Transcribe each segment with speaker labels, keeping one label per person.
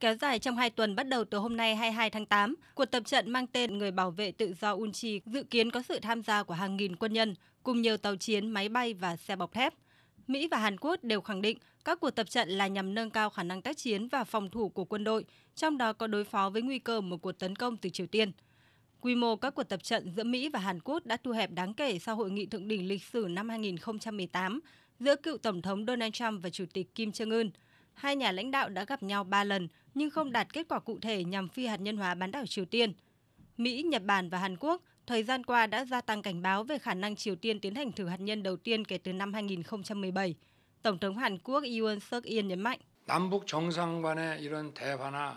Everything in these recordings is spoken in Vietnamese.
Speaker 1: Kéo dài trong 2 tuần bắt đầu từ hôm nay 22 tháng 8, cuộc tập trận mang tên Người bảo vệ tự do Unchi dự kiến có sự tham gia của hàng nghìn quân nhân cùng nhiều tàu chiến, máy bay và xe bọc thép. Mỹ và Hàn Quốc đều khẳng định các cuộc tập trận là nhằm nâng cao khả năng tác chiến và phòng thủ của quân đội, trong đó có đối phó với nguy cơ một cuộc tấn công từ Triều Tiên. Quy mô các cuộc tập trận giữa Mỹ và Hàn Quốc đã thu hẹp đáng kể sau hội nghị thượng đỉnh lịch sử năm 2018 giữa cựu Tổng thống Donald Trump và Chủ tịch Kim Jong-un Hai nhà lãnh đạo đã gặp nhau ba lần nhưng không đạt kết quả cụ thể nhằm phi hạt nhân hóa bán đảo Triều Tiên. Mỹ, Nhật Bản và Hàn Quốc thời gian qua đã gia tăng cảnh báo về khả năng Triều Tiên tiến hành thử hạt nhân đầu tiên kể từ năm 2017. Tổng thống Hàn Quốc Yoon suk yeol nhấn mạnh.
Speaker 2: 남북 정상 간의 이런 대화나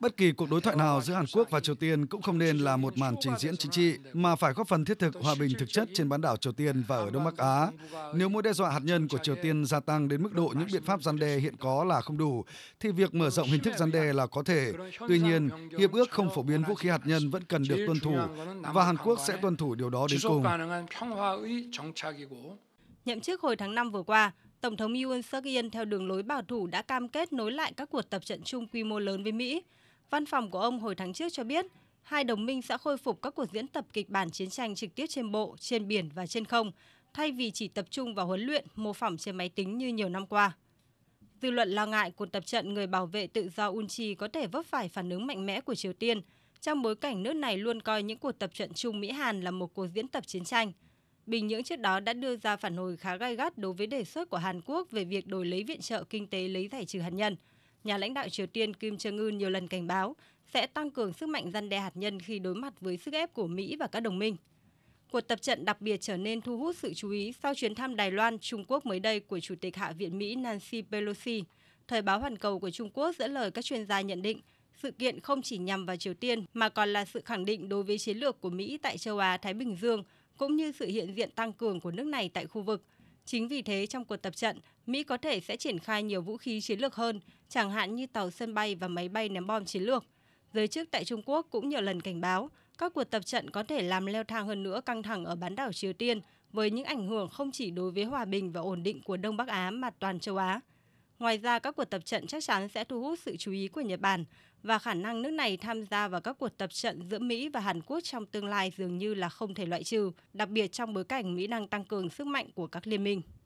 Speaker 3: Bất kỳ cuộc đối thoại nào giữa Hàn Quốc và Triều Tiên cũng không nên là một màn trình diễn chính trị, mà phải góp phần thiết thực hòa bình thực chất trên bán đảo Triều Tiên và ở Đông Bắc Á. Nếu mối đe dọa hạt nhân của Triều Tiên gia tăng đến mức độ những biện pháp gian đe hiện có là không đủ, thì việc mở rộng hình thức gian đe là có thể. Tuy nhiên, hiệp ước không phổ biến vũ khí hạt nhân vẫn cần được tuân thủ, và Hàn Quốc sẽ tuân thủ điều đó đến cùng.
Speaker 1: Nhậm chức hồi tháng 5 vừa qua, Tổng thống Yoon suk yeol theo đường lối bảo thủ đã cam kết nối lại các cuộc tập trận chung quy mô lớn với Mỹ. Văn phòng của ông hồi tháng trước cho biết, hai đồng minh sẽ khôi phục các cuộc diễn tập kịch bản chiến tranh trực tiếp trên bộ, trên biển và trên không, thay vì chỉ tập trung vào huấn luyện, mô phỏng trên máy tính như nhiều năm qua. Dư luận lo ngại cuộc tập trận người bảo vệ tự do Unchi có thể vấp phải phản ứng mạnh mẽ của Triều Tiên, trong bối cảnh nước này luôn coi những cuộc tập trận chung Mỹ-Hàn là một cuộc diễn tập chiến tranh – Bình Nhưỡng trước đó đã đưa ra phản hồi khá gai gắt đối với đề xuất của Hàn Quốc về việc đổi lấy viện trợ kinh tế lấy giải trừ hạt nhân. Nhà lãnh đạo Triều Tiên Kim Jong Un nhiều lần cảnh báo sẽ tăng cường sức mạnh răn đe hạt nhân khi đối mặt với sức ép của Mỹ và các đồng minh. Cuộc tập trận đặc biệt trở nên thu hút sự chú ý sau chuyến thăm Đài Loan, Trung Quốc mới đây của Chủ tịch Hạ viện Mỹ Nancy Pelosi. Thời báo Hoàn Cầu của Trung Quốc dẫn lời các chuyên gia nhận định sự kiện không chỉ nhằm vào Triều Tiên mà còn là sự khẳng định đối với chiến lược của Mỹ tại châu Á Thái Bình Dương cũng như sự hiện diện tăng cường của nước này tại khu vực. Chính vì thế trong cuộc tập trận, Mỹ có thể sẽ triển khai nhiều vũ khí chiến lược hơn, chẳng hạn như tàu sân bay và máy bay ném bom chiến lược. Giới chức tại Trung Quốc cũng nhiều lần cảnh báo các cuộc tập trận có thể làm leo thang hơn nữa căng thẳng ở bán đảo Triều Tiên với những ảnh hưởng không chỉ đối với hòa bình và ổn định của Đông Bắc Á mà toàn châu Á. Ngoài ra, các cuộc tập trận chắc chắn sẽ thu hút sự chú ý của Nhật Bản và khả năng nước này tham gia vào các cuộc tập trận giữa Mỹ và Hàn Quốc trong tương lai dường như là không thể loại trừ, đặc biệt trong bối cảnh Mỹ đang tăng cường sức mạnh của các liên minh.